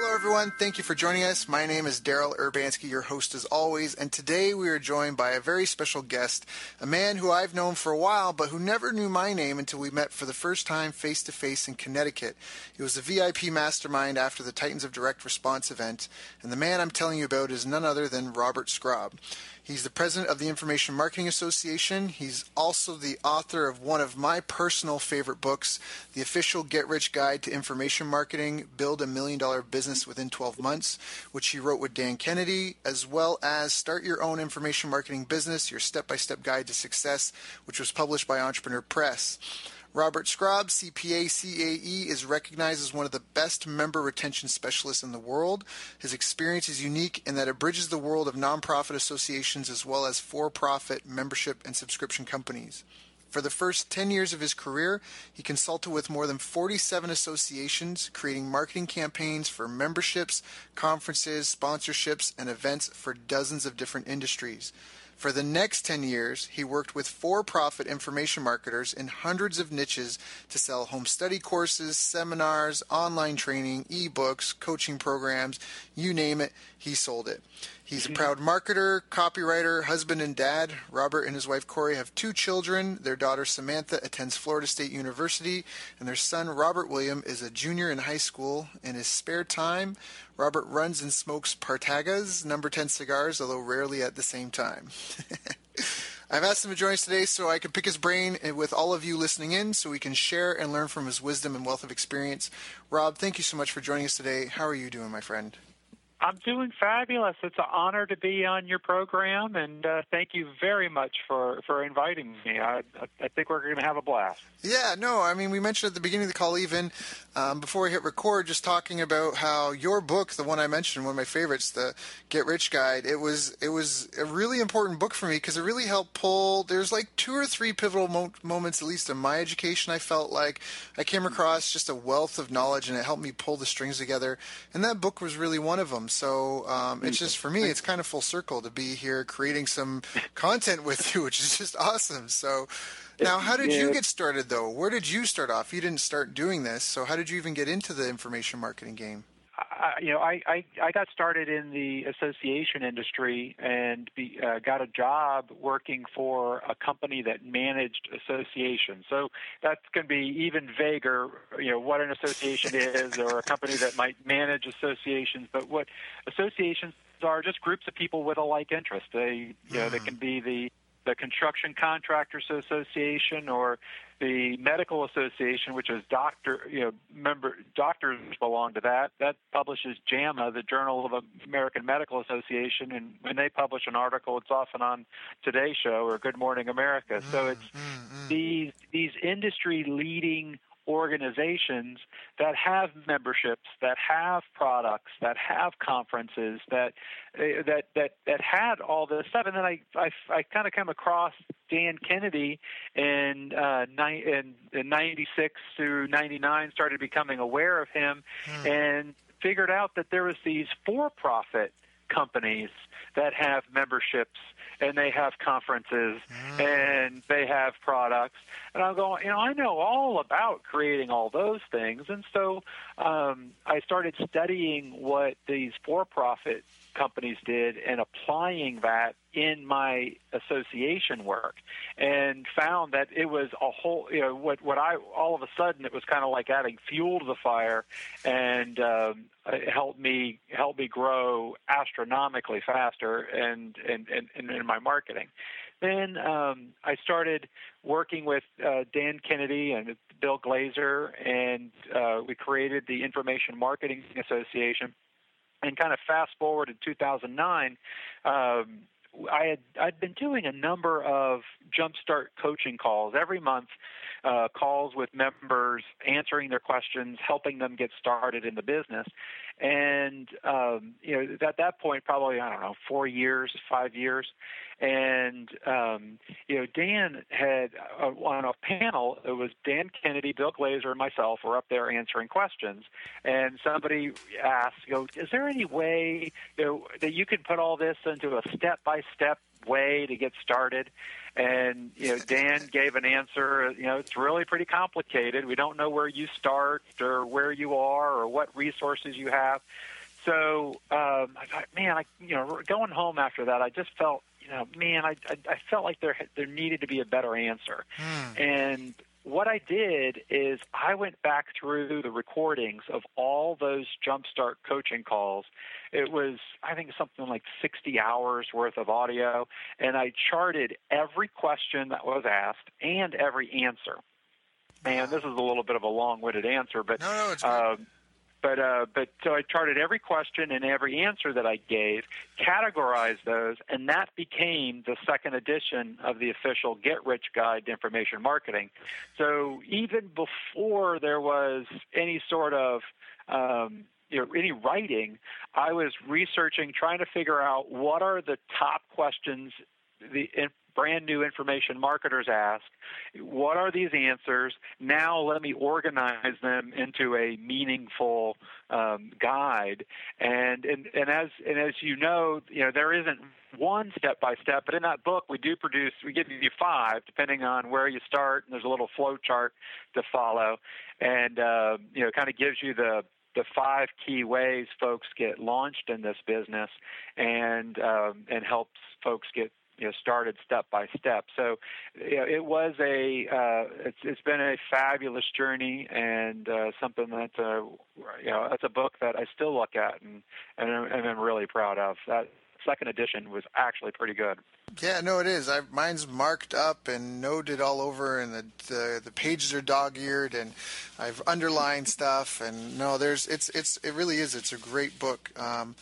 Hello, everyone. Thank you for joining us. My name is Daryl Urbanski, your host as always, and today we are joined by a very special guest, a man who I've known for a while, but who never knew my name until we met for the first time face to face in Connecticut. He was a VIP mastermind after the Titans of Direct Response event, and the man I'm telling you about is none other than Robert Skrob. He's the president of the Information Marketing Association. He's also the author of one of my personal favorite books, The Official Get Rich Guide to Information Marketing Build a Million Dollar Business Within 12 Months, which he wrote with Dan Kennedy, as well as Start Your Own Information Marketing Business Your Step by Step Guide to Success, which was published by Entrepreneur Press. Robert Skrob, CPA CAE, is recognized as one of the best member retention specialists in the world. His experience is unique in that it bridges the world of nonprofit associations as well as for profit membership and subscription companies. For the first 10 years of his career, he consulted with more than 47 associations, creating marketing campaigns for memberships, conferences, sponsorships, and events for dozens of different industries. For the next 10 years, he worked with for profit information marketers in hundreds of niches to sell home study courses, seminars, online training, ebooks, coaching programs you name it, he sold it. He's a mm-hmm. proud marketer, copywriter, husband, and dad. Robert and his wife Corey have two children. Their daughter Samantha attends Florida State University, and their son Robert William is a junior in high school. In his spare time, Robert runs and smokes Partagas, number 10 cigars, although rarely at the same time. I've asked him to join us today so I can pick his brain with all of you listening in so we can share and learn from his wisdom and wealth of experience. Rob, thank you so much for joining us today. How are you doing, my friend? I'm doing fabulous. It's an honor to be on your program, and uh, thank you very much for, for inviting me. I, I think we're going to have a blast. Yeah, no, I mean, we mentioned at the beginning of the call, even um, before we hit record, just talking about how your book, the one I mentioned, one of my favorites, the Get Rich Guide, it was it was a really important book for me because it really helped pull. There's like two or three pivotal mo- moments, at least in my education. I felt like I came across just a wealth of knowledge, and it helped me pull the strings together. And that book was really one of them. So um, it's just for me, it's kind of full circle to be here creating some content with you, which is just awesome. So. Now, how did you get started though? Where did you start off? You didn't start doing this, so how did you even get into the information marketing game? Uh, you know, I, I I got started in the association industry and be, uh, got a job working for a company that managed associations. So that can be even vaguer. You know what an association is, or a company that might manage associations. But what associations are just groups of people with a like interest. They you know they can be the the Construction Contractors Association or the Medical Association, which is doctor, you know, member doctors belong to that. That publishes JAMA, the Journal of American Medical Association, and when they publish an article, it's often on Today Show or Good Morning America. So it's mm-hmm. these these industry leading organizations that have memberships, that have products, that have conferences, that uh, that that that had all this stuff. And then I I, I kind of come across Dan Kennedy in uh, ni- in, in '96 through '99, started becoming aware of him, hmm. and figured out that there was these for-profit companies that have memberships and they have conferences mm. and they have products. And I'm going, you know, I know all about creating all those things. And so um, I started studying what these for profit companies did and applying that in my association work and found that it was a whole you know what what I all of a sudden it was kind of like adding fuel to the fire and um, it helped me help me grow astronomically faster and and, and, and in my marketing then um, I started working with uh, Dan Kennedy and Bill Glazer, and uh, we created the Information Marketing Association. And kind of fast forward in 2009, um, I had I'd been doing a number of jumpstart coaching calls every month, uh, calls with members, answering their questions, helping them get started in the business, and um, you know at that point probably I don't know four years, five years, and um, you know Dan had uh, on a panel. It was Dan Kennedy, Bill Glazer, and myself were up there answering questions, and somebody asked, you know, is there any way you know that you could put all this into a step by step way to get started? And you know, Dan gave an answer. You know, it's really pretty complicated. We don't know where you start or where you are or what resources you have. So um, I thought, man, I you know, going home after that, I just felt, you know, man, I I, I felt like there there needed to be a better answer. Hmm. And what I did is I went back through the recordings of all those Jumpstart coaching calls. It was, I think, something like 60 hours worth of audio, and I charted every question that was asked and every answer. And this is a little bit of a long-winded answer, but no, no, uh, but uh, but so I charted every question and every answer that I gave, categorized those, and that became the second edition of the official Get Rich Guide to Information Marketing. So even before there was any sort of um, you know, any writing, I was researching, trying to figure out what are the top questions the brand new information marketers ask, what are these answers? Now let me organize them into a meaningful um, guide. And, and and as and as you know, you know there isn't one step by step, but in that book we do produce we give you five depending on where you start, and there's a little flow chart to follow, and uh, you know kind of gives you the the five key ways folks get launched in this business and um, and helps folks get you know started step by step. So you know, it was a uh, it's it's been a fabulous journey and uh, something that uh, you know that's a book that I still look at and and, and I'm really proud of. That second edition was actually pretty good. Yeah, no, it is. I, mine's marked up and noted all over, and the the, the pages are dog-eared, and I've underlined stuff. And no, there's it's it's it really is. It's a great book. Um,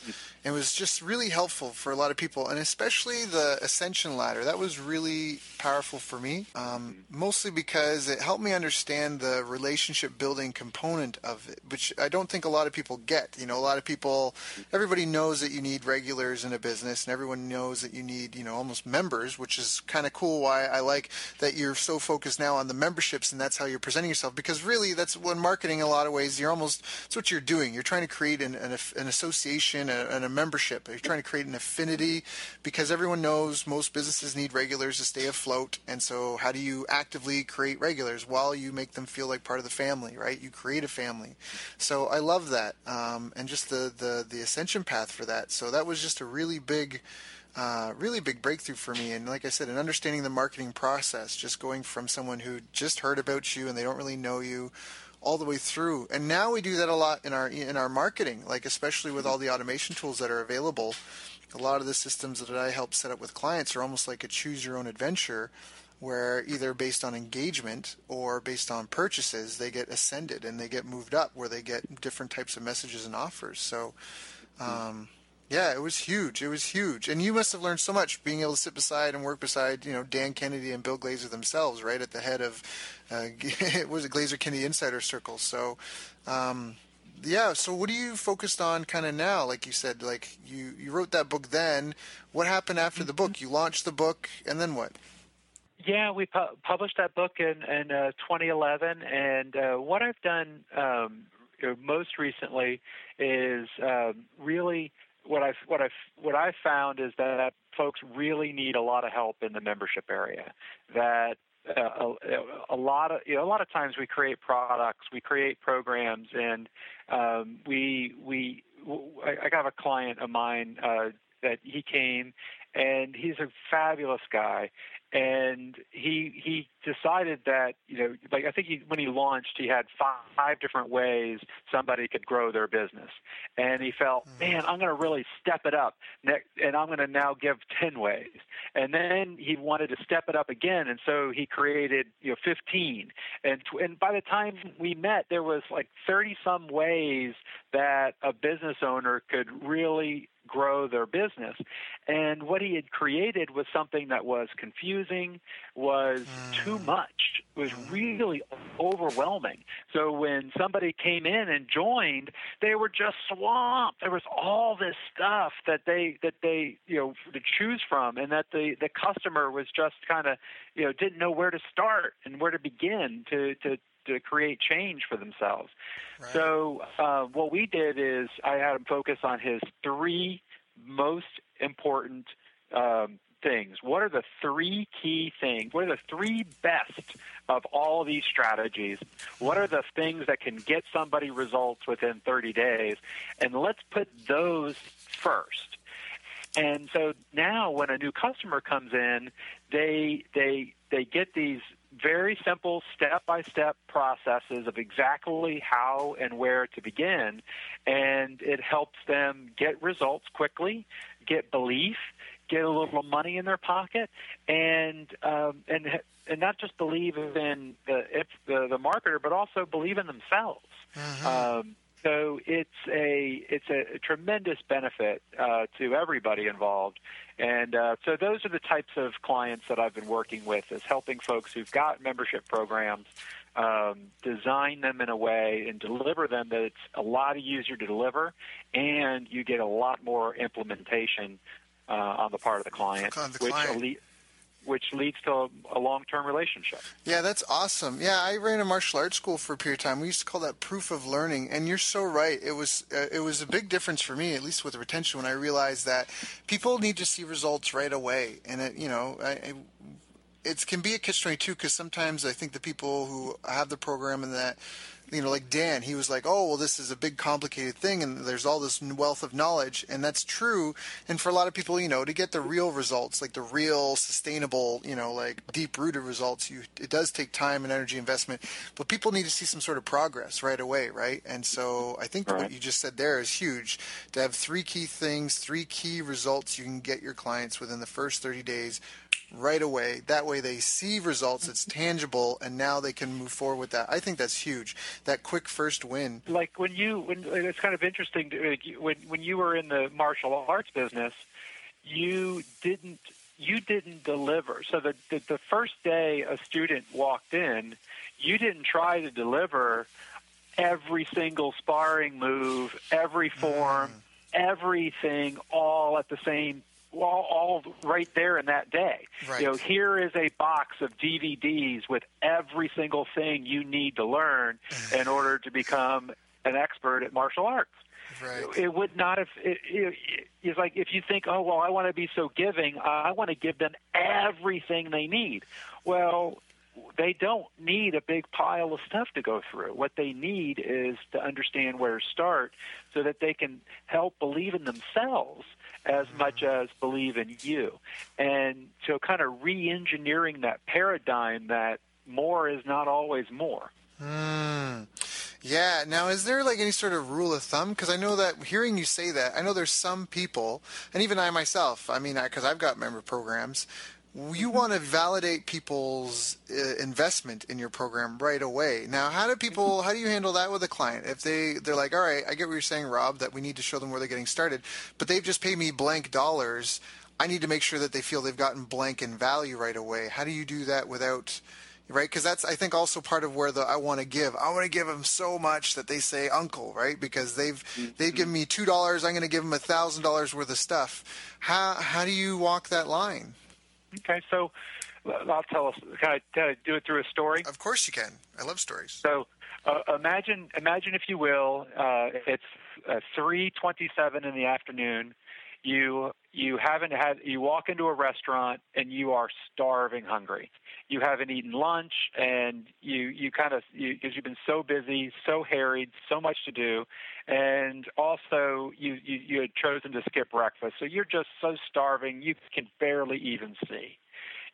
it was just really helpful for a lot of people, and especially the Ascension Ladder. That was really powerful for me, um, mostly because it helped me understand the relationship building component of it, which I don't think a lot of people get. You know, a lot of people, everybody knows that you need regulars in a business, and everyone knows that you need you know almost members, which is kind of cool. Why I like that you're so focused now on the memberships, and that's how you're presenting yourself. Because really, that's when marketing, in a lot of ways, you're almost that's what you're doing. You're trying to create an an, an association and a membership. You're trying to create an affinity because everyone knows most businesses need regulars to stay afloat. And so, how do you actively create regulars while you make them feel like part of the family? Right? You create a family. So I love that, um, and just the the the ascension path for that. So that was just a really big uh, really big breakthrough for me. And like I said, in understanding the marketing process, just going from someone who just heard about you and they don't really know you all the way through. And now we do that a lot in our in our marketing, like especially with all the automation tools that are available. A lot of the systems that I help set up with clients are almost like a choose your own adventure where either based on engagement or based on purchases, they get ascended and they get moved up where they get different types of messages and offers. So, um, yeah, it was huge. It was huge, and you must have learned so much being able to sit beside and work beside, you know, Dan Kennedy and Bill Glazer themselves, right at the head of, uh, it was a Glazer Kennedy Insider Circle. So, um, yeah. So, what are you focused on, kind of now? Like you said, like you you wrote that book. Then, what happened after the book? You launched the book, and then what? Yeah, we pu- published that book in, in uh, 2011, and uh, what I've done um, most recently is uh, really what I've what I've what I've found is that folks really need a lot of help in the membership area. That uh, a, a, lot of you know a lot of times we create products, we create programs, and um, we we I, I have a client of mine uh, that he came and he's a fabulous guy and he he decided that you know like I think he, when he launched he had five, five different ways somebody could grow their business and he felt mm. man I'm going to really step it up and I'm going to now give 10 ways and then he wanted to step it up again and so he created you know 15 and and by the time we met there was like 30 some ways that a business owner could really grow their business. And what he had created was something that was confusing, was too much, was really overwhelming. So when somebody came in and joined, they were just swamped. There was all this stuff that they that they you know to choose from, and that the the customer was just kind of you know didn't know where to start and where to begin to to to create change for themselves. Right. So uh, what we did is I had him focus on his three most important um, things. What are the three key things? What are the three best of all these strategies? What are the things that can get somebody results within 30 days? And let's put those first. And so now when a new customer comes in, they they they get these very simple step by step processes of exactly how and where to begin. And it helps them get results quickly, get belief, get a little money in their pocket, and um, and and not just believe in the the, the marketer, but also believe in themselves. Mm-hmm. Um, so it's a it's a, tremendous benefit uh, to everybody involved, and uh, so those are the types of clients that I've been working with, is helping folks who've got membership programs um, design them in a way and deliver them that it's a lot easier to deliver, and you get a lot more implementation uh, on the part of the client, the which client which leads to a, a long-term relationship. Yeah, that's awesome. Yeah, I ran a martial arts school for a period of time. We used to call that proof of learning, and you're so right. It was uh, it was a big difference for me, at least with retention, when I realized that people need to see results right away, and it, you know, I, I it can be a catch twenty two because sometimes I think the people who have the program and that you know, like Dan, he was like, oh, well, this is a big complicated thing and there's all this wealth of knowledge. And that's true. And for a lot of people, you know, to get the real results, like the real sustainable, you know, like deep rooted results, you, it does take time and energy investment, but people need to see some sort of progress right away. Right. And so I think right. what you just said there is huge to have three key things, three key results you can get your clients within the first 30 days right away. That way they see results, it's tangible, and now they can move forward with that. I think that's huge. That quick first win. Like when you, when it's kind of interesting, to, when when you were in the martial arts business, you didn't you didn't deliver. So the, the the first day a student walked in, you didn't try to deliver every single sparring move, every form, mm. everything all at the same all, all right there in that day. Right. You know, here is a box of DVDs with every single thing you need to learn in order to become an expert at martial arts. Right. It would not have. It, it, it's like if you think, oh well, I want to be so giving, I want to give them everything they need. Well, they don't need a big pile of stuff to go through. What they need is to understand where to start so that they can help believe in themselves as much as believe in you. And so, kind of re engineering that paradigm that more is not always more. Mm. Yeah. Now, is there like any sort of rule of thumb? Because I know that hearing you say that, I know there's some people, and even I myself, I mean, because I've got member programs, you want to validate people's uh, investment in your program right away. Now, how do people? How do you handle that with a client if they they're like, all right, I get what you're saying, Rob, that we need to show them where they're getting started, but they've just paid me blank dollars. I need to make sure that they feel they've gotten blank in value right away. How do you do that without? right? Because that's I think also part of where the I want to give. I want to give them so much that they say uncle, right? Because they've mm-hmm. they've given me two dollars. I'm going to give them a thousand dollars worth of stuff. How how do you walk that line? Okay, so I'll tell us. Can I do it through a story? Of course you can. I love stories. So uh, imagine, imagine if you will, uh, it's uh, three twenty-seven in the afternoon. You you haven't had you walk into a restaurant and you are starving hungry. You haven't eaten lunch and you you kind of because you, have been so busy, so harried, so much to do, and also you, you you had chosen to skip breakfast. So you're just so starving you can barely even see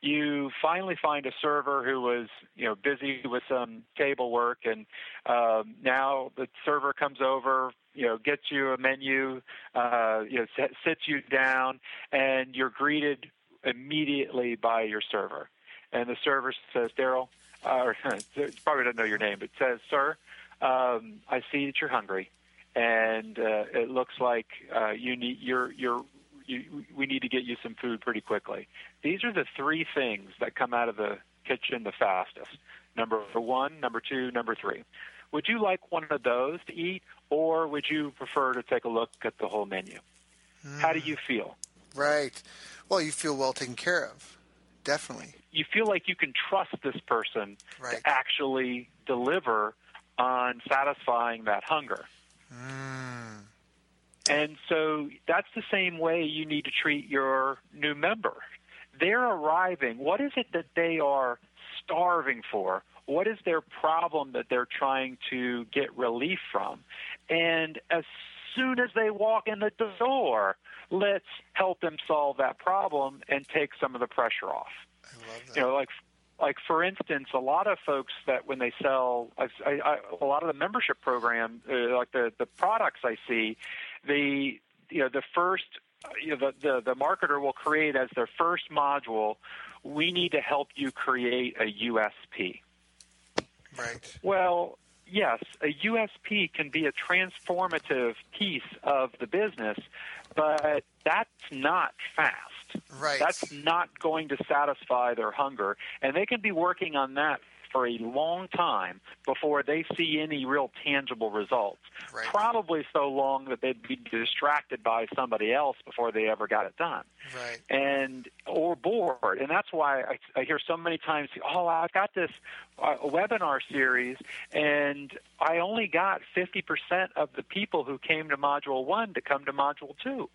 you finally find a server who was you know busy with some table work and um, now the server comes over you know gets you a menu uh, you know sits you down and you're greeted immediately by your server. And the server says daryl uh, probably doesn't know your name but says sir um, i see that you're hungry and uh, it looks like uh, you need you're you're you, we need to get you some food pretty quickly. These are the three things that come out of the kitchen the fastest. Number one, number two, number three. Would you like one of those to eat, or would you prefer to take a look at the whole menu? Mm. How do you feel? Right. Well, you feel well taken care of. Definitely. You feel like you can trust this person right. to actually deliver on satisfying that hunger. Mm. And so that's the same way you need to treat your new member. They're arriving. What is it that they are starving for? What is their problem that they're trying to get relief from? And as soon as they walk in the door, let's help them solve that problem and take some of the pressure off. I love that. You know, like like for instance, a lot of folks that when they sell, I, I, a lot of the membership program, uh, like the the products I see, the you know the first you know, the, the the marketer will create as their first module. We need to help you create a USP. Right. Well, yes, a USP can be a transformative piece of the business, but that's not fast. Right. That's not going to satisfy their hunger. And they can be working on that for a long time before they see any real tangible results. Right. Probably so long that they'd be distracted by somebody else before they ever got it done. Right. And or bored. And that's why I, I hear so many times, "Oh, I've got this uh, webinar series, and I only got 50% of the people who came to Module One to come to Module Two."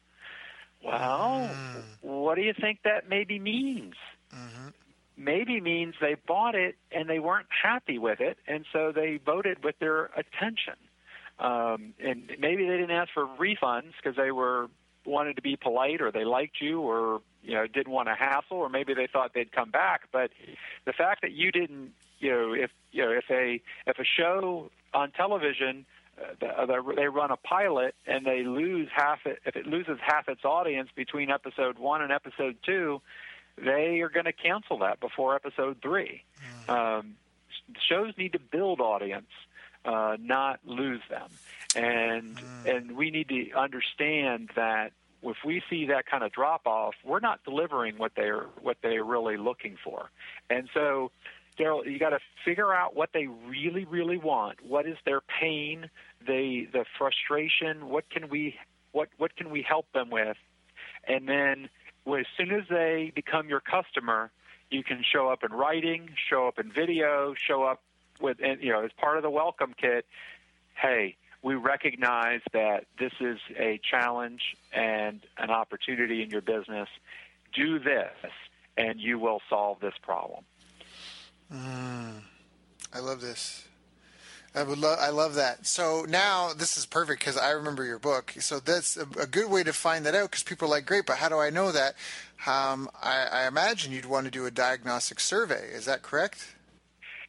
Well, mm. what do you think that maybe means? Mm-hmm maybe means they bought it and they weren't happy with it, and so they voted with their attention. Um, and maybe they didn't ask for refunds because they were wanted to be polite or they liked you or you know didn't want to hassle or maybe they thought they'd come back but the fact that you didn't you know if you know if a if a show on television uh, they run a pilot and they lose half it if it loses half its audience between episode 1 and episode 2 they are going to cancel that before episode 3 mm. um, shows need to build audience uh, not lose them. And mm. and we need to understand that if we see that kind of drop off, we're not delivering what they're what they're really looking for. And so, Daryl, you got to figure out what they really really want. What is their pain? The the frustration. What can we what what can we help them with? And then, as soon as they become your customer, you can show up in writing, show up in video, show up with you know as part of the welcome kit hey we recognize that this is a challenge and an opportunity in your business. Do this and you will solve this problem. Mm, i love this I would love. I love that. So now this is perfect because I remember your book. So that's a, a good way to find that out because people are like, great, but how do I know that? Um, I, I imagine you'd want to do a diagnostic survey. Is that correct?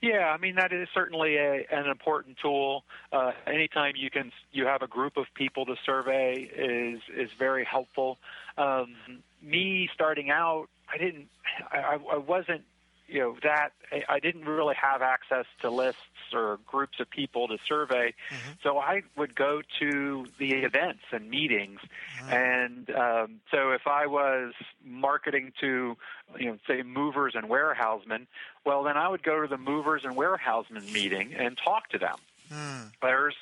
Yeah, I mean that is certainly a, an important tool. Uh, anytime you can you have a group of people to survey is is very helpful. Um, me starting out, I didn't, I, I wasn't you know that I didn't really have access to lists or groups of people to survey, mm-hmm. so I would go to the events and meetings, mm-hmm. and um, so if I was marketing to, you know, say movers and warehousemen, well then I would go to the movers and warehousemen meeting and talk to them. Mm. There's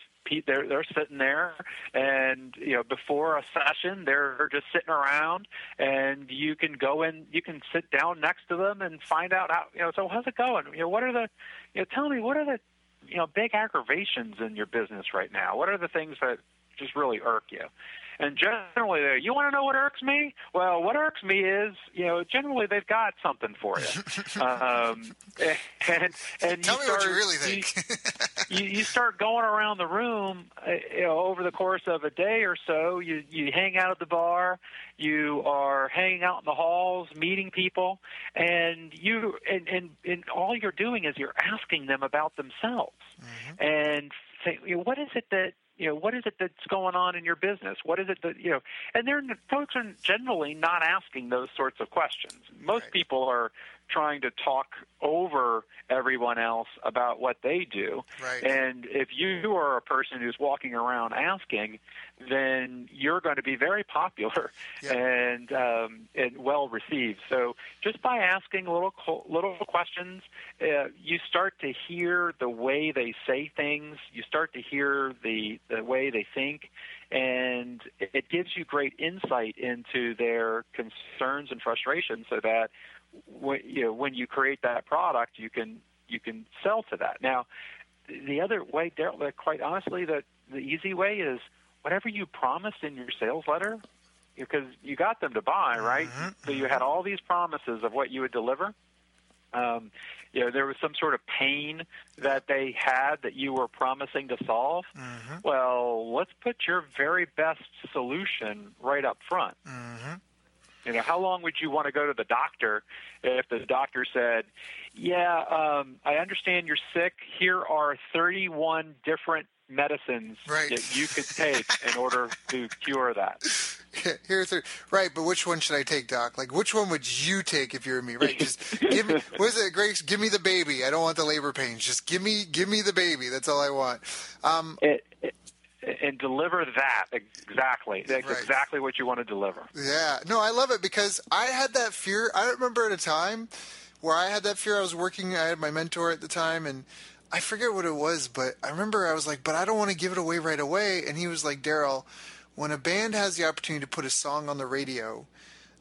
they're they're sitting there, and you know before a session they're just sitting around, and you can go in, you can sit down next to them and find out how you know. So how's it going? You know what are the, you know, tell me what are the, you know, big aggravations in your business right now? What are the things that just really irk you. And generally, you want to know what irks me? Well, what irks me is, you know, generally they've got something for you. um, and and tell you me start, what you really think. you, you start going around the room, uh, you know, over the course of a day or so. You you hang out at the bar, you are hanging out in the halls, meeting people, and you and and, and all you're doing is you're asking them about themselves, mm-hmm. and say, you know, what is it that you know, what is it that's going on in your business? What is it that, you know, and they're, folks are generally not asking those sorts of questions. Most right. people are trying to talk over everyone else about what they do. Right. And if you are a person who's walking around asking, then you're going to be very popular yep. and um, and well received. So just by asking little little questions, uh, you start to hear the way they say things. You start to hear the the way they think, and it gives you great insight into their concerns and frustrations, so that when you know when you create that product, you can you can sell to that. Now, the other way, quite honestly, that the easy way is whatever you promised in your sales letter, because you got them to buy, right? Mm-hmm. So you had all these promises of what you would deliver. Um, you know, there was some sort of pain that they had that you were promising to solve. Mm-hmm. Well, let's put your very best solution right up front. Mm-hmm. You know, how long would you want to go to the doctor if the doctor said, "Yeah, um, I understand you're sick. Here are 31 different medicines right. that you could take in order to cure that. Here's the, right, but which one should I take, Doc? Like, which one would you take if you're me? Right? Just give me. What is it, Grace? Give me the baby. I don't want the labor pains. Just give me, give me the baby. That's all I want. Um, it, it, and deliver that exactly. That's right. exactly what you want to deliver. Yeah. No, I love it because I had that fear. I remember at a time where I had that fear. I was working. I had my mentor at the time, and I forget what it was, but I remember I was like, but I don't want to give it away right away. And he was like, Daryl, when a band has the opportunity to put a song on the radio,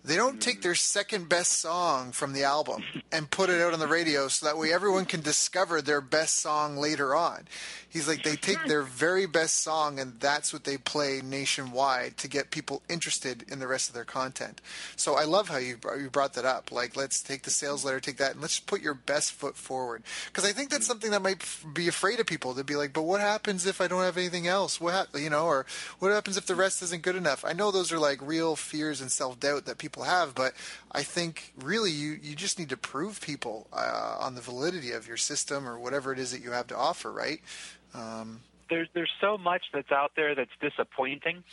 they don't take their second best song from the album and put it out on the radio so that way everyone can discover their best song later on. He's like, they take their very best song and that's what they play nationwide to get people interested in the rest of their content. So I love how you you brought that up. Like, let's take the sales letter, take that, and let's put your best foot forward. Because I think that's something that might be afraid of people to be like, but what happens if I don't have anything else? What you know, or what happens if the rest isn't good enough? I know those are like real fears and self doubt that people have, but I think really you you just need to prove people uh, on the validity of your system or whatever it is that you have to offer, right? Um, there's there's so much that's out there that's disappointing.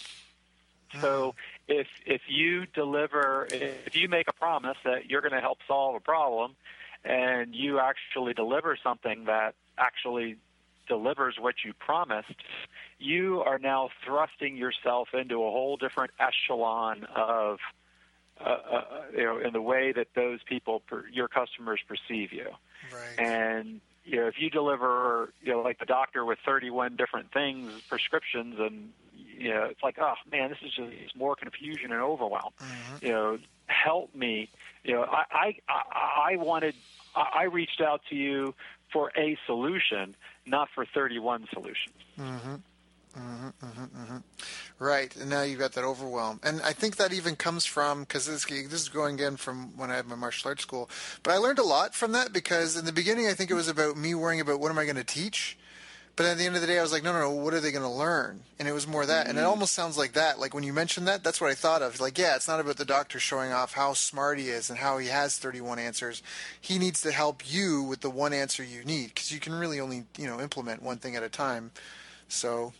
So hmm. if if you deliver, if you make a promise that you're going to help solve a problem, and you actually deliver something that actually delivers what you promised, you are now thrusting yourself into a whole different echelon of, uh, uh, you know, in the way that those people, per, your customers, perceive you. Right. And you know, if you deliver, you know, like the doctor with 31 different things, prescriptions, and you know, it's like, oh man, this is just more confusion and overwhelm. Mm-hmm. You know, help me. You know, I, I, I wanted, I reached out to you for a solution, not for 31 solutions. Mm-hmm. Mm-hmm, mm-hmm, mm-hmm. Right, and now you've got that overwhelm, and I think that even comes from because this, this is going again from when I had my martial arts school. But I learned a lot from that because in the beginning I think it was about me worrying about what am I going to teach, but at the end of the day I was like, no, no, no, what are they going to learn? And it was more that, and it almost sounds like that. Like when you mentioned that, that's what I thought of. Like, yeah, it's not about the doctor showing off how smart he is and how he has 31 answers. He needs to help you with the one answer you need because you can really only you know implement one thing at a time. So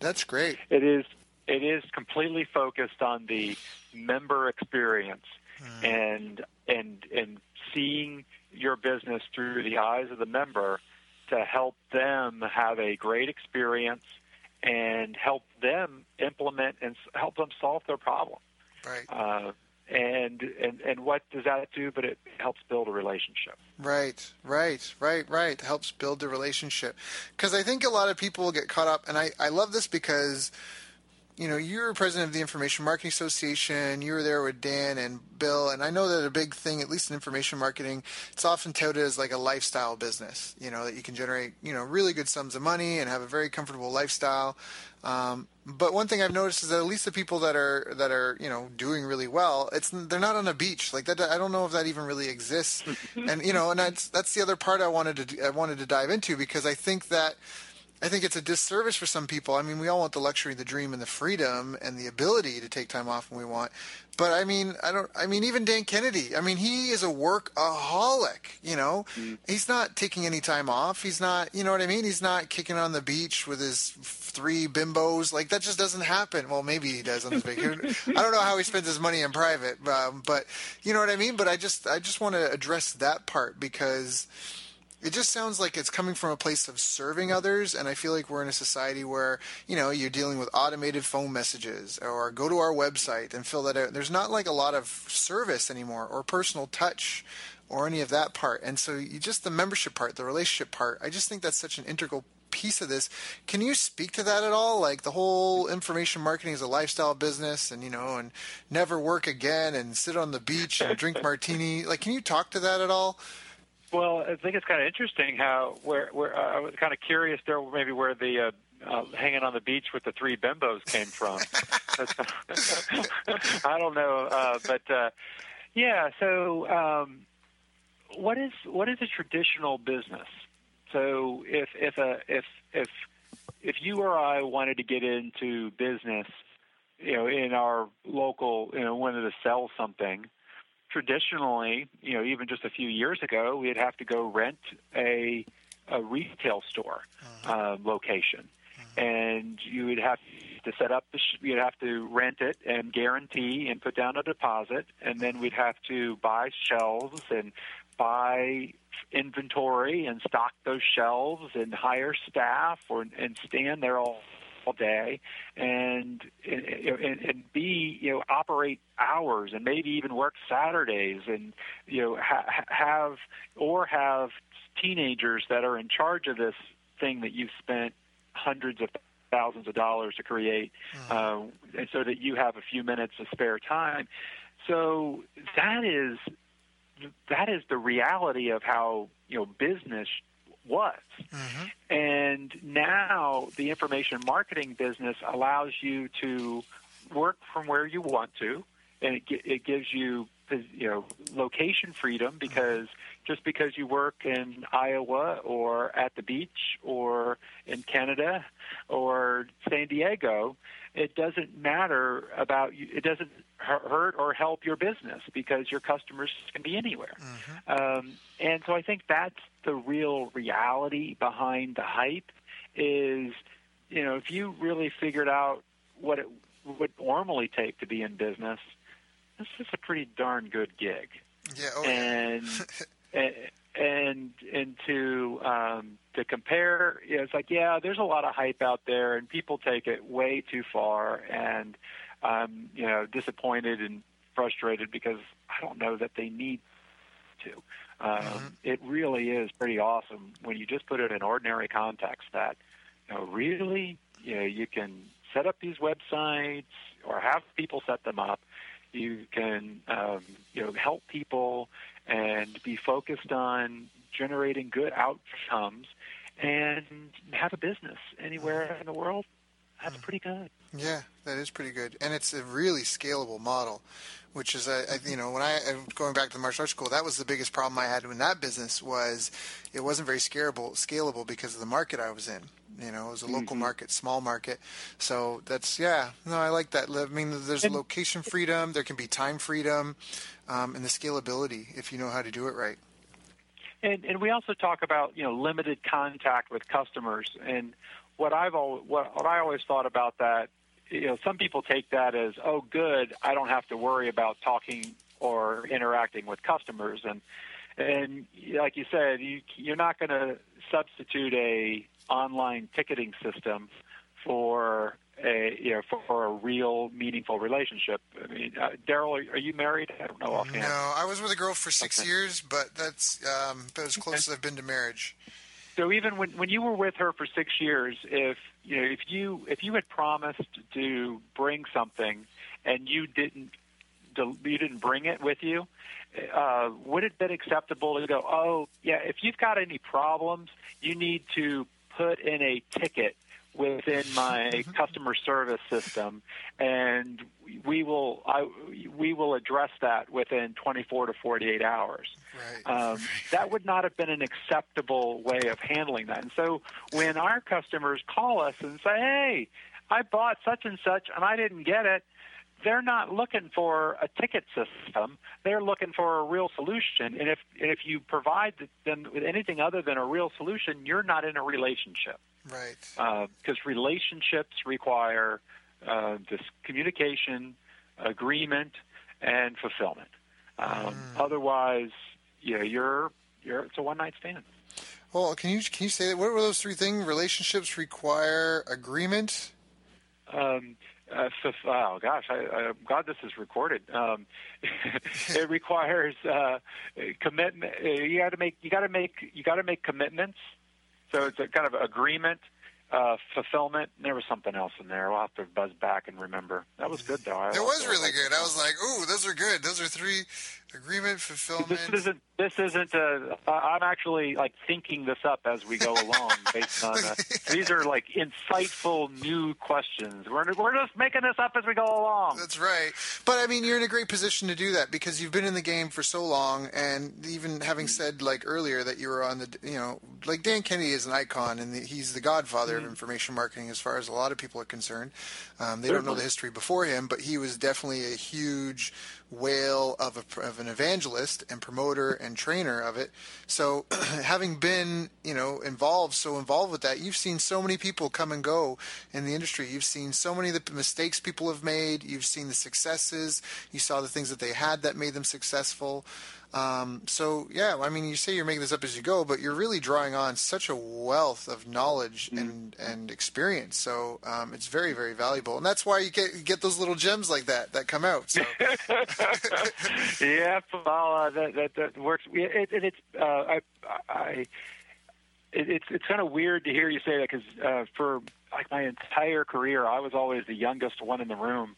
that's great. It is. It is completely focused on the member experience mm. and and and seeing your business through the eyes of the member to help them have a great experience and help them implement and help them solve their problem. Right. Uh, and and and what does that do? But it helps build a relationship. Right right right right. Helps build the relationship. Because i think a lot of people get caught up and i i love this because you know, you're president of the Information Marketing Association. You were there with Dan and Bill, and I know that a big thing, at least in information marketing, it's often touted as like a lifestyle business. You know, that you can generate, you know, really good sums of money and have a very comfortable lifestyle. Um, but one thing I've noticed is that at least the people that are that are you know doing really well, it's they're not on a beach like that. I don't know if that even really exists, and you know, and that's that's the other part I wanted to I wanted to dive into because I think that I think it's a disservice for some people. I mean, we all want the luxury, the dream, and the freedom and the ability to take time off when we want. But I mean, I don't. I mean, even Dan Kennedy. I mean, he is a workaholic. You know, mm. he's not taking any time off. He's not. You know what I mean? He's not kicking on the beach with his three bimbos. Like that just doesn't happen. Well, maybe he does on his vacation. I don't know how he spends his money in private, um, but you know what I mean. But I just, I just want to address that part because it just sounds like it's coming from a place of serving others and i feel like we're in a society where you know you're dealing with automated phone messages or go to our website and fill that out. There's not like a lot of service anymore or personal touch or any of that part. And so you just the membership part the relationship part i just think that's such an integral piece of this. Can you speak to that at all? Like the whole information marketing is a lifestyle business and you know and never work again and sit on the beach and drink martini. Like can you talk to that at all well, I think it's kind of interesting how where where uh, I was kind of curious there maybe where the uh, uh, hanging on the beach with the three bimbos came from. I don't know, uh, but uh, yeah. So, um, what is what is a traditional business? So, if if a if if if you or I wanted to get into business, you know, in our local, you know, wanted to sell something, traditionally, you know, even just a few years ago, we'd have to go rent a a retail store uh-huh. uh, location, uh-huh. and you would have to set up the sh- you'd have to rent it and guarantee and put down a deposit, and then we'd have to buy shelves and buy inventory and stock those shelves and hire staff or and stand there all all day, and and, and be you know operate hours and maybe even work Saturdays and you know ha- have or have teenagers that are in charge of this thing that you've spent hundreds of thousands of dollars to create, mm-hmm. uh, and so that you have a few minutes of spare time. So that is that is the reality of how you know business was. Mm-hmm. And now the information marketing business allows you to work from where you want to, and it, it gives you you know location freedom because just because you work in Iowa or at the beach or in Canada or San Diego, it doesn't matter about you. It doesn't hurt or help your business because your customers can be anywhere. Mm-hmm. Um, and so I think that's the real reality behind the hype. Is you know if you really figured out what it would normally take to be in business this is a pretty darn good gig. Yeah. Oh, and, and and and to um, to compare, you know, it's like yeah, there's a lot of hype out there, and people take it way too far, and I'm you know disappointed and frustrated because I don't know that they need to. Um, mm-hmm. It really is pretty awesome when you just put it in ordinary context. That you know, really, you know, you can set up these websites or have people set them up you can um, you know help people and be focused on generating good outcomes and have a business anywhere in the world. That's pretty good. Yeah, that is pretty good, and it's a really scalable model, which is a, a you know when I going back to the martial arts school, that was the biggest problem I had in that business was it wasn't very scalable scalable because of the market I was in. You know, it was a local mm-hmm. market, small market. So that's yeah. No, I like that. I mean, there's and, location freedom. There can be time freedom, um, and the scalability if you know how to do it right. And and we also talk about you know limited contact with customers. And what I've always, what, what I always thought about that. You know, some people take that as oh, good. I don't have to worry about talking or interacting with customers. And and like you said, you, you're not going to substitute a online ticketing system for a you know for, for a real meaningful relationship. I mean, uh, Daryl, are, are, you married? I don't know offhand. No, I was with a girl for six okay. years, but that's um, about as close okay. as I've been to marriage. So even when when you were with her for six years, if you know, if you if you had promised to bring something and you didn't you didn't bring it with you, uh, would it have been acceptable to go, oh yeah, if you've got any problems, you need to put in a ticket within my mm-hmm. customer service system, and we will I, we will address that within 24 to 48 hours. Right. Um, that would not have been an acceptable way of handling that. And so when our customers call us and say, "Hey, I bought such and such and I didn't get it," they're not looking for a ticket system. They're looking for a real solution. And if if you provide them with anything other than a real solution, you're not in a relationship. Right. Because uh, relationships require uh, this communication, agreement, and fulfillment. Um, mm. Otherwise, yeah, you're you're it's a one night stand. Well, can you can you say that? What were those three things? Relationships require agreement. Um, uh, oh gosh, I, I'm glad this is recorded. Um, it requires uh, commitment. Uh, you got to make you got to make you got to make commitments. So it's a kind of agreement uh, fulfillment. And There was something else in there. We'll have to buzz back and remember. That was good, though. I it was really good. I was like, "Ooh, those are good. Those are three agreement fulfillment." This isn't. This isn't. A, I'm actually like thinking this up as we go along, based on. Uh, these are like insightful new questions. We're we're just making this up as we go along. That's right. But I mean, you're in a great position to do that because you've been in the game for so long, and even having said like earlier that you were on the, you know, like Dan Kennedy is an icon and the, he's the godfather mm-hmm. of information marketing as far as a lot of people are concerned. Um, they Certainly. don't know the history before him, but he was definitely a huge whale of, a, of an evangelist and promoter and trainer of it. So, having been you know involved, so involved with that, you've seen so many people come and go in the industry. You've seen so many of the mistakes people have made. You've seen the successes. You saw the things that they had that made them successful. Um, so yeah, I mean, you say you're making this up as you go, but you're really drawing on such a wealth of knowledge mm-hmm. and and experience. So um, it's very very valuable, and that's why you get you get those little gems like that that come out. So. yeah, well, uh, that, that, that works. It, it, it's uh, I I. It, it's it's kind of weird to hear you say that because uh, for like my entire career, I was always the youngest one in the room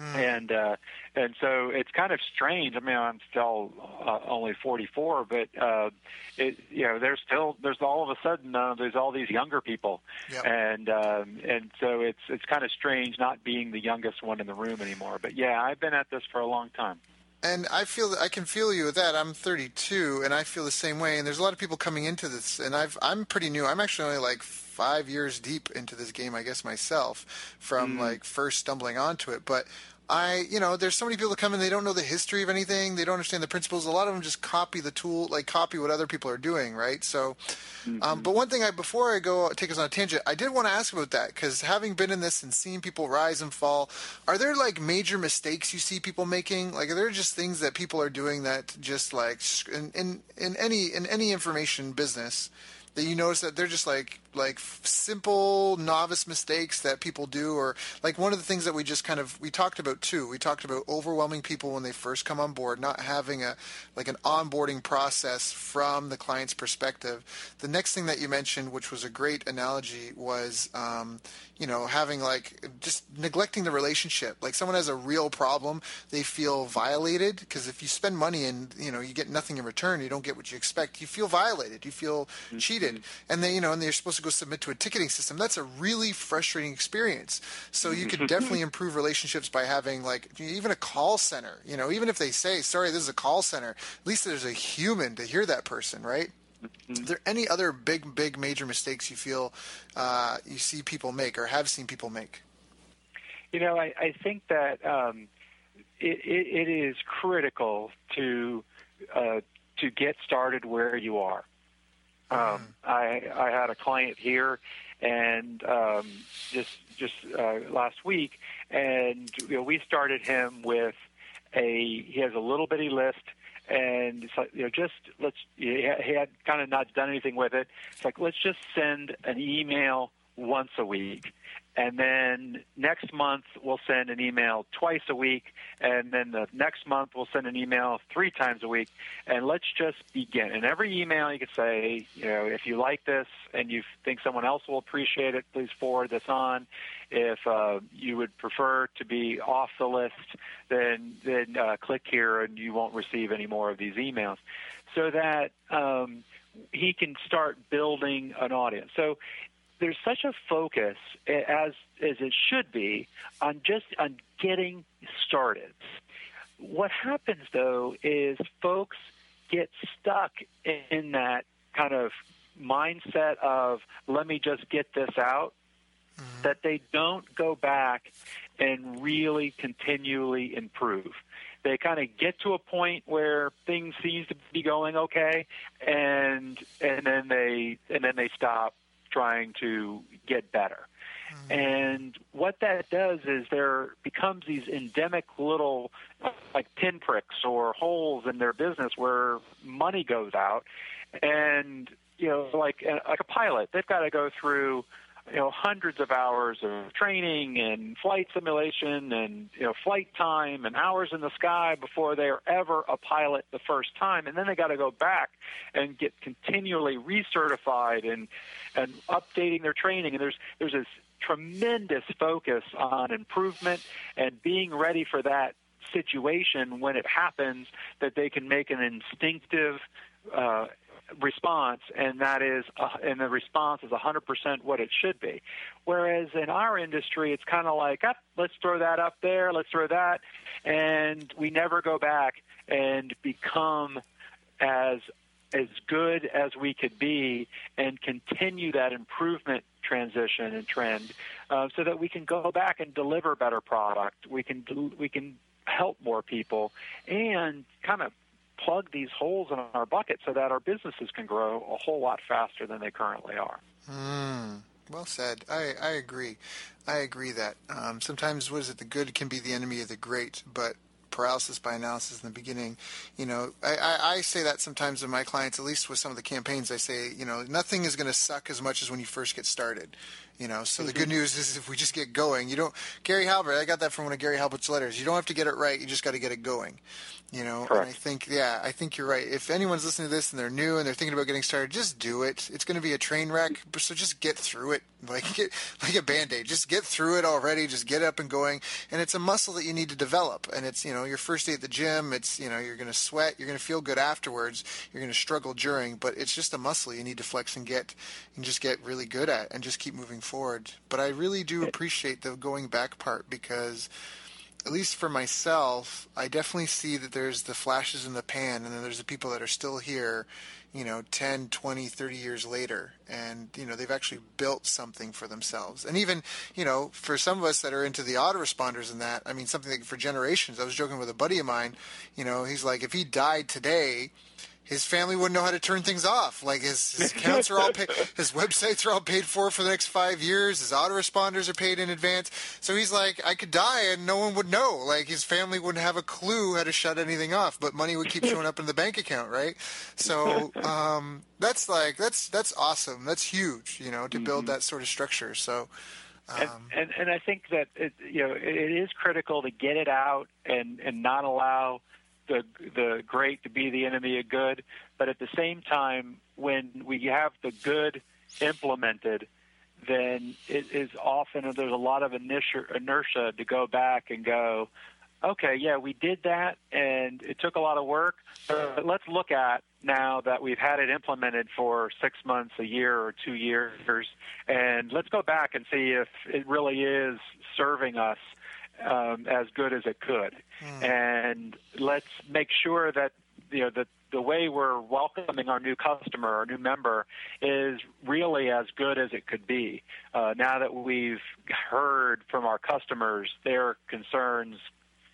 Mm. And uh, and so it's kind of strange. I mean, I'm still uh, only 44, but uh, it you know there's still there's all of a sudden uh, there's all these younger people, yep. and um, and so it's it's kind of strange not being the youngest one in the room anymore. But yeah, I've been at this for a long time and I feel I can feel you with that. I'm 32, and I feel the same way. And there's a lot of people coming into this, and I've I'm pretty new. I'm actually only like five years deep into this game, I guess myself, from mm. like first stumbling onto it. But I, you know, there's so many people that come in, they don't know the history of anything, they don't understand the principles. A lot of them just copy the tool, like copy what other people are doing, right? So, um, mm-hmm. um, but one thing I, before I go take us on a tangent, I did want to ask about that because having been in this and seeing people rise and fall, are there like major mistakes you see people making? Like, are there just things that people are doing that just like in in, in any in any information business? that you notice that they're just like like simple novice mistakes that people do or like one of the things that we just kind of we talked about too we talked about overwhelming people when they first come on board not having a like an onboarding process from the client's perspective. The next thing that you mentioned which was a great analogy was um, you know having like just neglecting the relationship. Like someone has a real problem they feel violated because if you spend money and you know you get nothing in return you don't get what you expect you feel violated you feel mm-hmm. cheated. And then you know and they're supposed to go submit to a ticketing system that's a really frustrating experience so you could definitely improve relationships by having like even a call center you know even if they say sorry this is a call center at least there's a human to hear that person right Mm-hmm. Are there any other big, big, major mistakes you feel uh, you see people make or have seen people make? You know, I, I think that um, it, it, it is critical to uh, to get started where you are. Um. I, I had a client here, and um, just just uh, last week, and you know, we started him with a he has a little bitty list and it's like you know just let's he had kind of not done anything with it. It's like let's just send an email once a week. And then next month we'll send an email twice a week, and then the next month we'll send an email three times a week. And let's just begin. In every email, you could say, you know, if you like this and you think someone else will appreciate it, please forward this on. If uh, you would prefer to be off the list, then then uh, click here, and you won't receive any more of these emails. So that um, he can start building an audience. So there's such a focus as as it should be on just on getting started. What happens though is folks get stuck in that kind of mindset of let me just get this out mm-hmm. that they don't go back and really continually improve they kind of get to a point where things seems to be going okay and and then they and then they stop trying to get better. Mm-hmm. And what that does is there becomes these endemic little like pinpricks or holes in their business where money goes out and you know like like a pilot they've got to go through you know hundreds of hours of training and flight simulation and you know flight time and hours in the sky before they are ever a pilot the first time. And then they got to go back and get continually recertified and and updating their training. And there's there's this tremendous focus on improvement and being ready for that situation when it happens that they can make an instinctive uh, response, and that is, uh, and the response is 100% what it should be. Whereas in our industry, it's kind of like, oh, let's throw that up there, let's throw that, and we never go back and become as as good as we could be and continue that improvement transition and trend uh, so that we can go back and deliver better product we can do, we can help more people and kind of plug these holes in our bucket so that our businesses can grow a whole lot faster than they currently are. Mm, well said. I, I agree. I agree that um, sometimes what is it? The good can be the enemy of the great, but paralysis by analysis in the beginning. You know, I, I, I say that sometimes with my clients, at least with some of the campaigns. I say, you know, nothing is going to suck as much as when you first get started. You know, so mm-hmm. the good news is if we just get going, you don't. Gary Halbert, I got that from one of Gary Halbert's letters. You don't have to get it right. You just got to get it going. You know, Correct. and I think, yeah, I think you're right. If anyone's listening to this and they're new and they're thinking about getting started, just do it. It's going to be a train wreck, so just get through it. Like get, like a band aid. Just get through it already. Just get up and going. And it's a muscle that you need to develop. And it's you know your first day at the gym. It's you know you're going to sweat. You're going to feel good afterwards. You're going to struggle during, but it's just a muscle you need to flex and get and just get really good at and just keep moving forward. But I really do appreciate the going back part because at least for myself, I definitely see that there's the flashes in the pan, and then there's the people that are still here, you know, 10, 20, 30 years later. And, you know, they've actually built something for themselves. And even, you know, for some of us that are into the autoresponders and that, I mean, something that for generations, I was joking with a buddy of mine, you know, he's like, if he died today, his family wouldn't know how to turn things off. Like his, his accounts are all paid, his websites are all paid for for the next five years. His autoresponders are paid in advance. So he's like, I could die and no one would know. Like his family wouldn't have a clue how to shut anything off, but money would keep showing up in the bank account, right? So um, that's like that's that's awesome. That's huge, you know, to build mm-hmm. that sort of structure. So. Um, and, and and I think that it, you know it is critical to get it out and and not allow the the great to be the enemy of good, but at the same time, when we have the good implemented, then it is often there's a lot of inertia, to go back and go, okay, yeah, we did that, and it took a lot of work. But let's look at now that we've had it implemented for six months, a year, or two years, and let's go back and see if it really is serving us um, as good as it could. Mm. And let's make sure that you know that the way we're welcoming our new customer, our new member, is really as good as it could be. Uh, now that we've heard from our customers their concerns,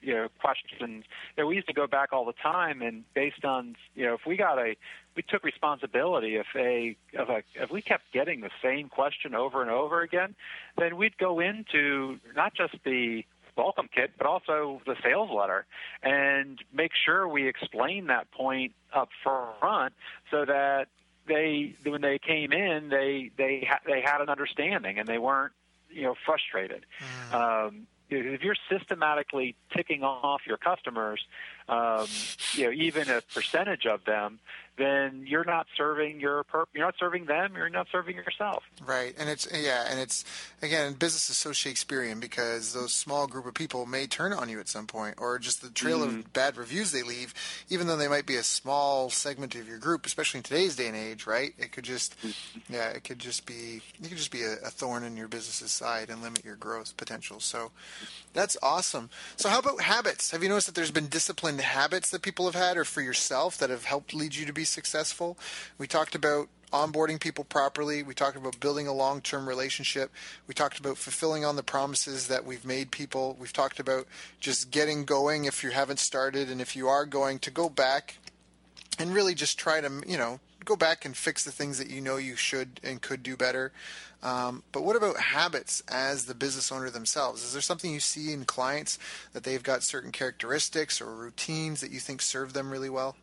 you know, questions. You know, we used to go back all the time, and based on you know, if we got a, we took responsibility. If a, if a, if we kept getting the same question over and over again, then we'd go into not just the welcome kit, but also the sales letter, and make sure we explain that point up front so that they when they came in, they they ha- they had an understanding and they weren't you know frustrated. Mm. Um, if you're systematically ticking off your customers, um, you know, even a percentage of them, then you're not serving your perp- you're not serving them you're not serving yourself. Right. And it's yeah and it's again business is so shakespearean because those small group of people may turn on you at some point or just the trail mm-hmm. of bad reviews they leave even though they might be a small segment of your group especially in today's day and age right? It could just mm-hmm. yeah it could just be it could just be a, a thorn in your business's side and limit your growth potential. So that's awesome. So how about habits? Have you noticed that there's been disciplined habits that people have had or for yourself that have helped lead you to be successful. We talked about onboarding people properly. We talked about building a long term relationship. We talked about fulfilling on the promises that we've made people. We've talked about just getting going if you haven't started, and if you are going, to go back and really just try to, you know, go back and fix the things that you know you should and could do better. Um, but what about habits as the business owner themselves? Is there something you see in clients that they've got certain characteristics or routines that you think serve them really well?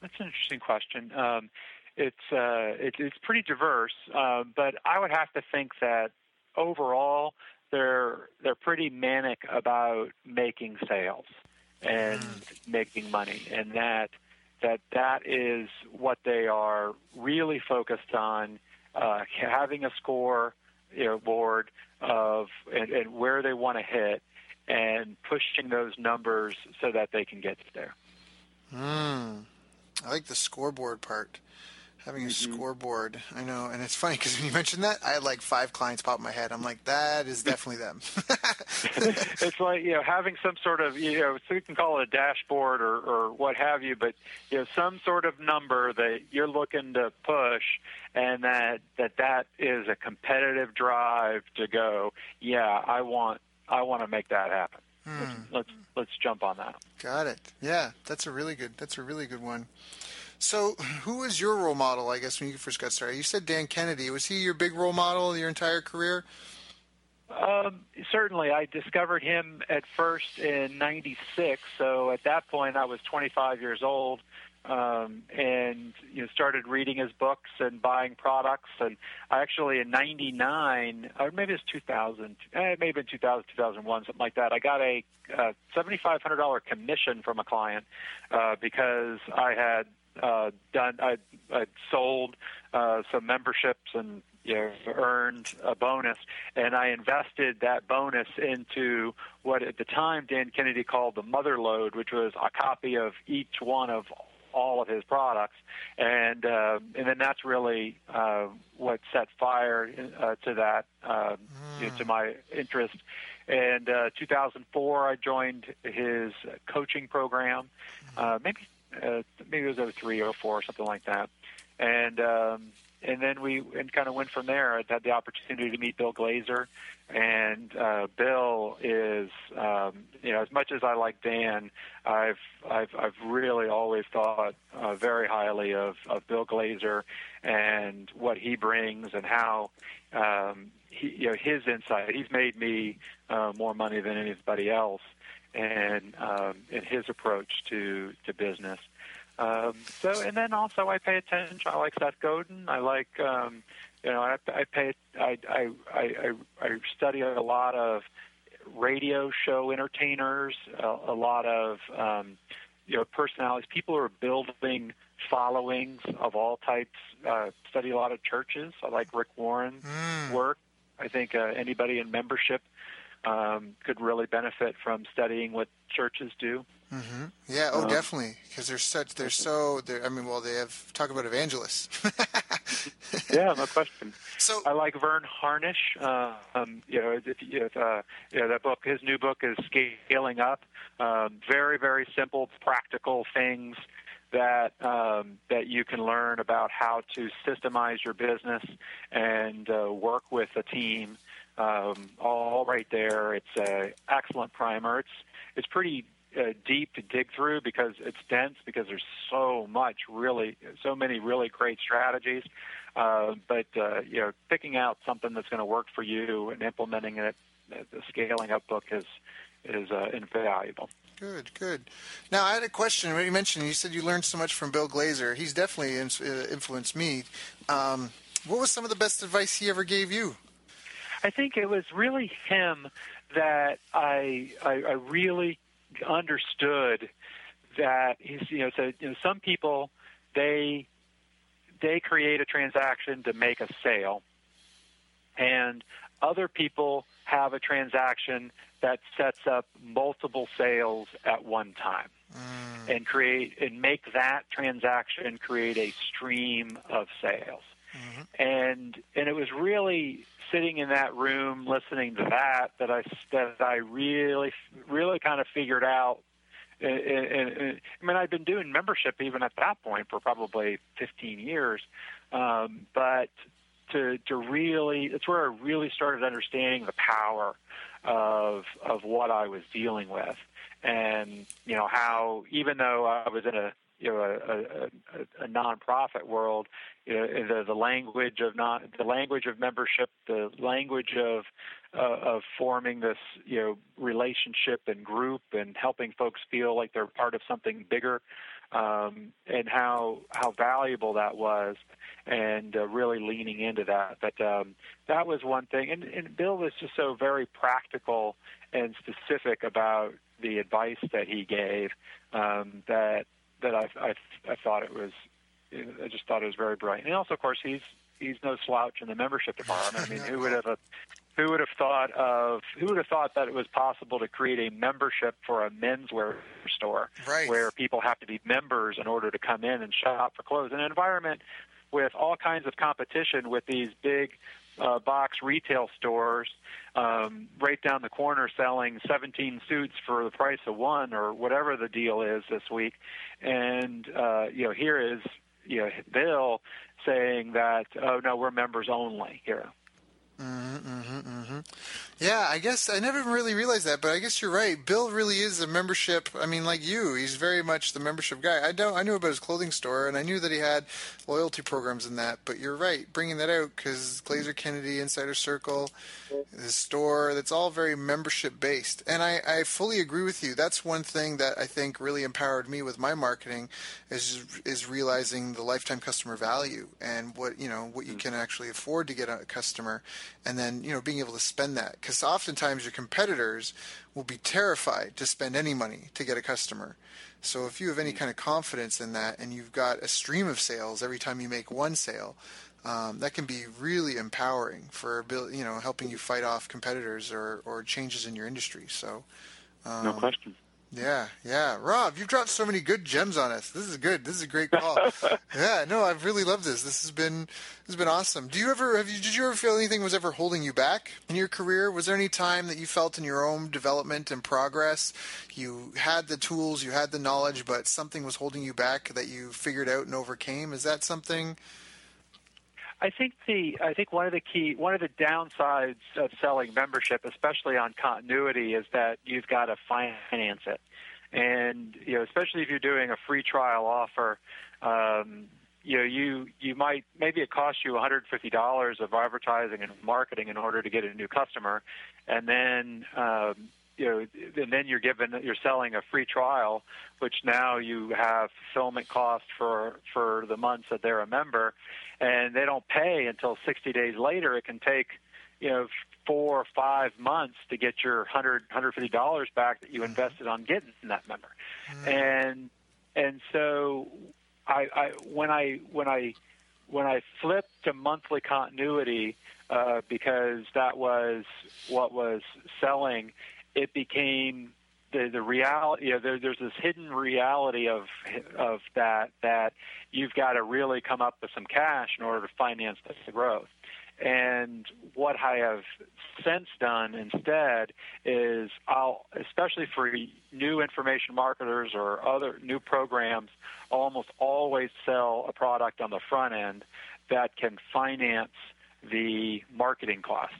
That's an interesting question. Um, it's uh, it, it's pretty diverse, uh, but I would have to think that overall they're they're pretty manic about making sales and mm. making money, and that that that is what they are really focused on. Uh, having a score you know, board of and, and where they want to hit, and pushing those numbers so that they can get there. Mm. I like the scoreboard part. Having a mm-hmm. scoreboard, I know, and it's funny because when you mentioned that, I had like five clients pop in my head. I'm like, that is definitely them. it's like you know having some sort of you know so you can call it a dashboard or or what have you, but you know some sort of number that you're looking to push, and that that that is a competitive drive to go. Yeah, I want I want to make that happen. Hmm. Let's, let's let's jump on that. Got it. Yeah, that's a really good. That's a really good one. So, who was your role model? I guess when you first got started, you said Dan Kennedy. Was he your big role model your entire career? Um, certainly, I discovered him at first in '96. So at that point, I was 25 years old, um, and you know started reading his books and buying products. And I actually in '99, or maybe it's 2000, eh, have been 2000, 2001, something like that. I got a uh, $7,500 commission from a client uh, because I had uh, done I I sold uh, some memberships and you know, earned a bonus, and I invested that bonus into what at the time Dan Kennedy called the mother lode, which was a copy of each one of all of his products, and uh, and then that's really uh, what set fire uh, to that uh, mm. you know, to my interest. And uh, 2004, I joined his coaching program. Uh, maybe uh, maybe it was 03 or 04, something like that. And um, and then we and kind of went from there. I had the opportunity to meet Bill Glazer, and uh, Bill is um, you know as much as I like Dan, I've I've I've really always thought uh, very highly of of Bill Glazer and what he brings and how um, he you know his insight. He's made me uh, more money than anybody else, and um, in his approach to to business. Um, so, and then also I pay attention. I like Seth Godin. I like, um, you know, I, I pay. I, I I I study a lot of radio show entertainers, a, a lot of um, you know personalities, people who are building followings of all types. Uh, study a lot of churches. I like Rick Warren's mm. work. I think uh, anybody in membership um, could really benefit from studying what churches do. Mm-hmm. Yeah, oh, um, definitely, because they're such they're so they're. I mean, well, they have talk about evangelists. yeah, no question. So I like Verne Harnish. Uh, um, you know, if, if uh, you know that book, his new book is Scaling Up. Um, very, very simple, practical things that um, that you can learn about how to systemize your business and uh, work with a team. Um, all right there. It's an excellent primer. It's it's pretty uh, deep to dig through because it's dense because there's so much really so many really great strategies uh, but uh, you know picking out something that's going to work for you and implementing it the scaling up book is is uh, invaluable. Good, good. Now I had a question. You mentioned you said you learned so much from Bill Glazer. He's definitely uh, influenced me. Um, what was some of the best advice he ever gave you? I think it was really him that I I, I really understood that he's you know so you know some people they they create a transaction to make a sale and other people have a transaction that sets up multiple sales at one time mm. and create and make that transaction create a stream of sales mm-hmm. and and it was really sitting in that room listening to that that I that I really really kind of figured out. And, and, and, I mean, I'd been doing membership even at that point for probably 15 years, um, but to to really, it's where I really started understanding the power of of what I was dealing with, and you know how even though I was in a you know a, a, a, a nonprofit world, you know, the the language of not the language of membership, the language of uh, of forming this you know relationship and group and helping folks feel like they're part of something bigger, um, and how how valuable that was, and uh, really leaning into that. But um, that was one thing, and, and Bill was just so very practical and specific about the advice that he gave um, that that I, I, I thought it was, I just thought it was very bright. And also, of course, he's he's no slouch in the membership department. I mean, who would have a, who would have thought of who would have thought that it was possible to create a membership for a menswear store right. where people have to be members in order to come in and shop for clothes in an environment with all kinds of competition with these big uh, box retail stores um, right down the corner selling 17 suits for the price of one or whatever the deal is this week. And, uh, you know, here is, you know, Bill saying that, oh, no, we're members only here. Mm-hmm, mm-hmm, mm-hmm. Yeah, I guess I never really realized that, but I guess you're right. Bill really is a membership. I mean, like you, he's very much the membership guy. I don't. I knew about his clothing store, and I knew that he had loyalty programs in that. But you're right, bringing that out because Glazer Kennedy, Insider Circle, the store, that's all very membership based. And I, I fully agree with you. That's one thing that I think really empowered me with my marketing is is realizing the lifetime customer value and what you know what you mm. can actually afford to get a customer and then you know being able to spend that. Because oftentimes your competitors will be terrified to spend any money to get a customer. So if you have any kind of confidence in that and you've got a stream of sales every time you make one sale um, that can be really empowering for you know helping you fight off competitors or, or changes in your industry. So um, no question yeah, yeah. Rob, you've dropped so many good gems on us. This is good. This is a great call. yeah, no, I've really loved this. This has been this has been awesome. Do you ever have you did you ever feel anything was ever holding you back in your career? Was there any time that you felt in your own development and progress you had the tools, you had the knowledge, but something was holding you back that you figured out and overcame? Is that something I think the I think one of the key one of the downsides of selling membership, especially on continuity, is that you've got to finance it, and you know especially if you're doing a free trial offer. Um, you know, you you might maybe it costs you $150 of advertising and marketing in order to get a new customer, and then um, you know, and then you're given you're selling a free trial, which now you have fulfillment cost for for the months that they're a member, and they don't pay until 60 days later. It can take you know four or five months to get your 100 150 dollars back that you mm-hmm. invested on getting that member, mm-hmm. and and so I, I when I when I when I flipped to monthly continuity uh, because that was what was selling it became the the reality. You know, there, there's this hidden reality of of that that you've got to really come up with some cash in order to finance the growth. And what I have since done instead is I'll, especially for new information marketers or other new programs, I'll almost always sell a product on the front end that can finance the marketing costs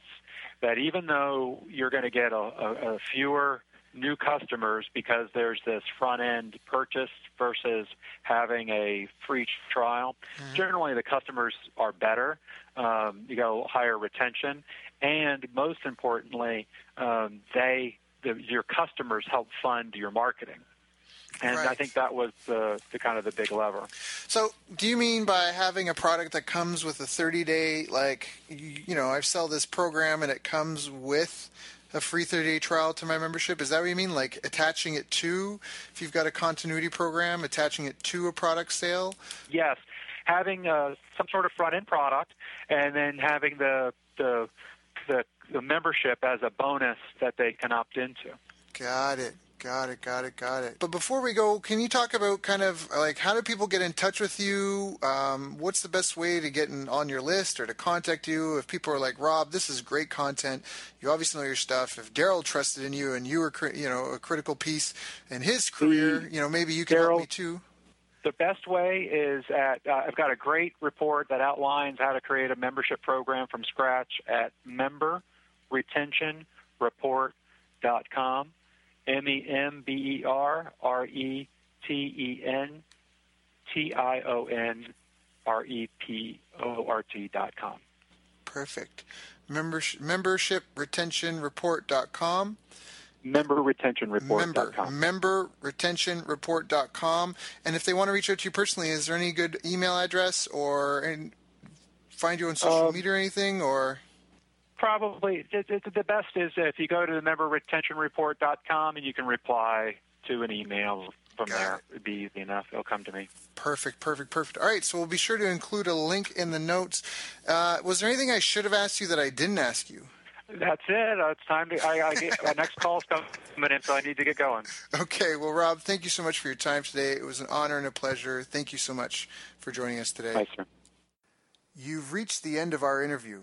that even though you're going to get a, a, a fewer new customers because there's this front end purchase versus having a free trial. Mm-hmm. Generally, the customers are better. Um, you got higher retention, and most importantly, um, they the, your customers help fund your marketing. And Right. I think that was the, the kind of the big lever. So, do you mean by having a product that comes with a 30 day, like, you, you know, I sell this program and it comes with a free 30 day trial to my membership? Is that what you mean? Like attaching it to, if you've got a continuity program, attaching it to a product sale? Yes, having uh, some sort of front end product, and then having the the the, the membership as a bonus that they can opt into. Got it. Got it. Got it. Got it. But before we go, can you talk about kind of like how do people get in touch with you? Um, what's the best way to get in, on your list or to contact you? If people are like, Rob, this is great content. You obviously know your stuff. If Daryl trusted in you and you were, you know, a critical piece in his career, you know, maybe you can help me too. The best way is at uh, I've got a great report that outlines how to create a membership program from scratch at memberretentionreport.com. M E M B E R R E T E N T I O N R E P O R T dot com. Perfect. Membership, membership retention report.com. Memberretentionreport.com. member memberretentionreport.com and if they want to reach out to you personally is there any good email address or find you on social Um, media or anything or Probably it, it, the best is if you go to the memberretentionreport.com and you can reply to an email from Got there. it. It'd be easy enough. It'll come to me. perfect perfect perfect all right so we'll be sure to include a link in the notes uh, was there anything i should have asked you that i didn't ask you That's it. Uh, it's time to. I, I get, my next call's coming in, so I need to get going. okay well rob thank you so much for your time today it was an honor and a pleasure thank you so much for joining us today Bye, sir. You've reached the end of our interview.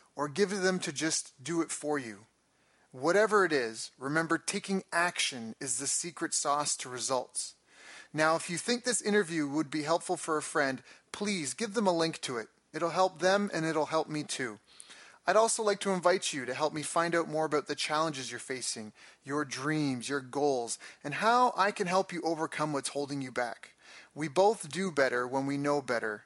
or give them to just do it for you? Whatever it is, remember taking action is the secret sauce to results. Now, if you think this interview would be helpful for a friend, please give them a link to it. It'll help them and it'll help me too. I'd also like to invite you to help me find out more about the challenges you're facing, your dreams, your goals, and how I can help you overcome what's holding you back. We both do better when we know better,